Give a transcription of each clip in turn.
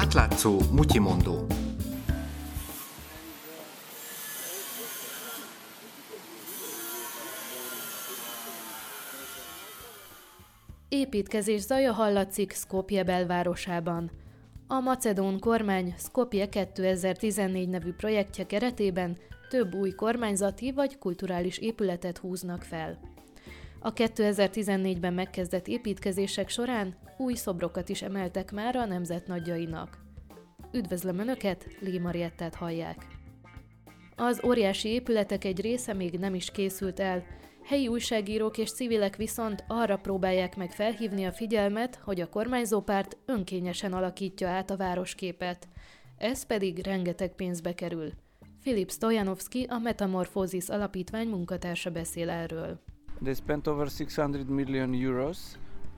Átlátszó Mutyimondó Építkezés zaja hallatszik Skopje belvárosában. A macedón kormány Skopje 2014 nevű projektje keretében több új kormányzati vagy kulturális épületet húznak fel. A 2014-ben megkezdett építkezések során új szobrokat is emeltek már a nemzet nagyjainak. Üdvözlöm Önöket, Lé Mariettát hallják. Az óriási épületek egy része még nem is készült el, helyi újságírók és civilek viszont arra próbálják meg felhívni a figyelmet, hogy a kormányzó párt önkényesen alakítja át a városképet. Ez pedig rengeteg pénzbe kerül. Filip Stojanovski, a Metamorphosis alapítvány munkatársa beszél erről. They spent over 600 million euros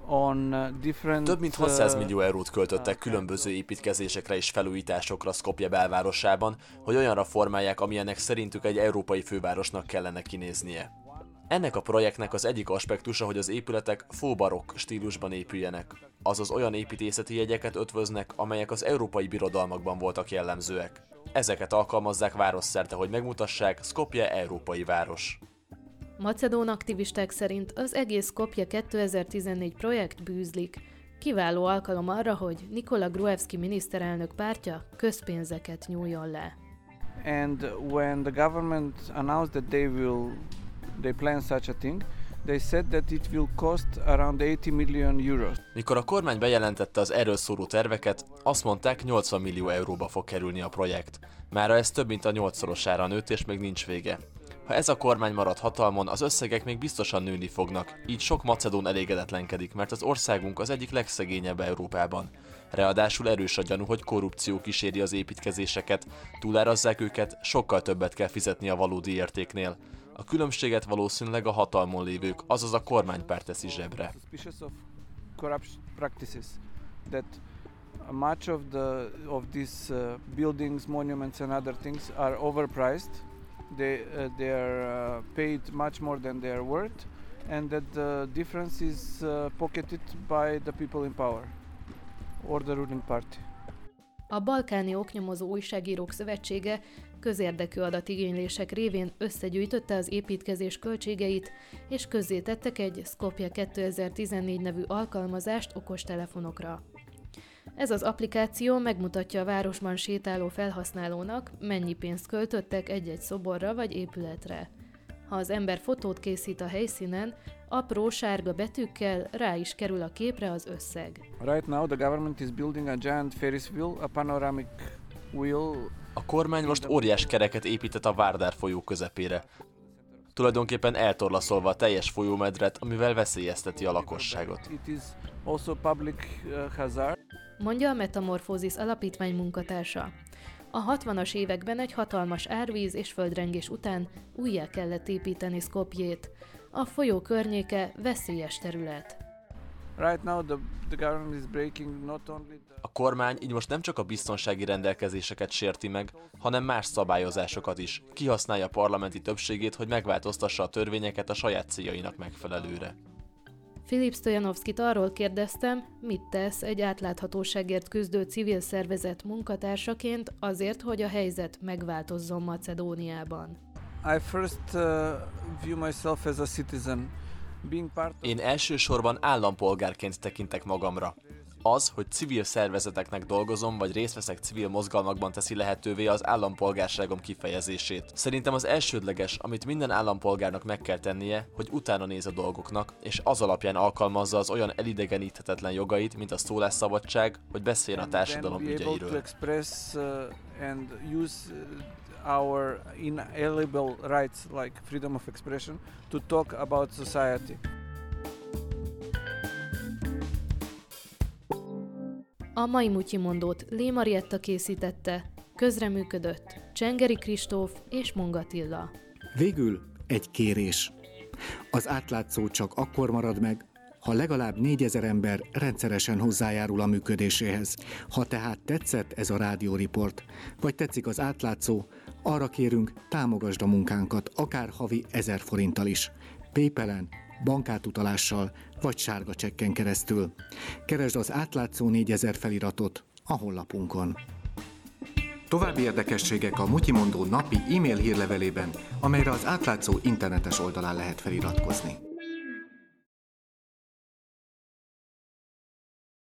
on uh, different, Több mint 600 uh, millió eurót költöttek különböző építkezésekre és felújításokra Skopje belvárosában, hogy olyanra formálják, amilyennek szerintük egy európai fővárosnak kellene kinéznie. Ennek a projektnek az egyik aspektusa, hogy az épületek fóbarokk stílusban épüljenek, azaz olyan építészeti jegyeket ötvöznek, amelyek az európai birodalmakban voltak jellemzőek. Ezeket alkalmazzák városszerte, hogy megmutassák, Skopje európai város. Macedón aktivisták szerint az egész Skopje 2014 projekt bűzlik. Kiváló alkalom arra, hogy Nikola Gruevski miniszterelnök pártja közpénzeket nyújjon le. And when the government announced that they will, they plan such a thing, they said that it will cost around 80 million euros. Mikor a kormány bejelentette az erről szóló terveket, azt mondták 80 millió euróba fog kerülni a projekt. Mára ez több mint a nyolcszorosára nőtt és még nincs vége. Ha ez a kormány marad hatalmon, az összegek még biztosan nőni fognak, így sok macedón elégedetlenkedik, mert az országunk az egyik legszegényebb Európában. Ráadásul erős a gyanú, hogy korrupció kíséri az építkezéseket, túlárazzák őket, sokkal többet kell fizetni a valódi értéknél. A különbséget valószínűleg a hatalmon lévők, azaz a kormánypárt teszi zsebre. Much of the of these uh, buildings, monuments, and other things are overpriced. They uh, they are uh, paid much more than they are worth, and that the difference is uh, pocketed by the people in power or the ruling party. A Balkáni Oknyomozó Újságírók Szövetsége közérdekű adatigénylések révén összegyűjtötte az építkezés költségeit, és közzétettek egy Skopje 2014 nevű alkalmazást okostelefonokra. Ez az applikáció megmutatja a városban sétáló felhasználónak, mennyi pénzt költöttek egy-egy szoborra vagy épületre. Ha az ember fotót készít a helyszínen, apró sárga betűkkel rá is kerül a képre az összeg. Right now, the government is building a giant Ferris wheel, a panoramic wheel A kormány most óriás kereket épített a Várdár folyó közepére. Tulajdonképpen eltorlaszolva a teljes folyómedret, amivel veszélyezteti a lakosságot. It is also public uh, hazard. Mondja a Metamorphosis alapítvány munkatársa. A 60-as években egy hatalmas árvíz és földrengés után újjá kellett építeni Skopjét. A folyó környéke veszélyes terület. A kormány így most nem csak a biztonsági rendelkezéseket sérti meg, hanem más szabályozásokat is. Kihasználja a parlamenti többségét, hogy megváltoztassa a törvényeket a saját céljainak megfelelőre. Filip Stojanovskit arról kérdeztem, mit tesz egy átláthatóságért küzdő civil szervezet munkatársaként azért, hogy a helyzet megváltozzon Macedóniában. I first uh, view myself as a citizen, being part of Én elsősorban állampolgárként tekintek magamra. Az, hogy civil szervezeteknek dolgozom, vagy részt veszek civil mozgalmakban teszi lehetővé az állampolgárságom kifejezését. Szerintem az elsődleges, amit minden állampolgárnak meg kell tennie, hogy utána néz a dolgoknak, és az alapján alkalmazza az olyan elidegeníthetetlen jogait, mint a szólásszabadság, hogy beszéljen a társadalom ügyeiről. uh, uh, our inalienable rights like freedom of expression to talk about society. A mai Mutyimondót Lé Marietta készítette, közreműködött Csengeri Kristóf és Mongatilla. Végül egy kérés. Az átlátszó csak akkor marad meg, ha legalább négyezer ember rendszeresen hozzájárul a működéséhez. Ha tehát tetszett ez a rádióriport, vagy tetszik az átlátszó, arra kérünk, támogasd a munkánkat, akár havi 1000 forinttal is. Paypalen, bankátutalással vagy sárga csekken keresztül. Keresd az átlátszó 4000 feliratot a honlapunkon. További érdekességek a Mutyimondó napi e-mail hírlevelében, amelyre az átlátszó internetes oldalán lehet feliratkozni.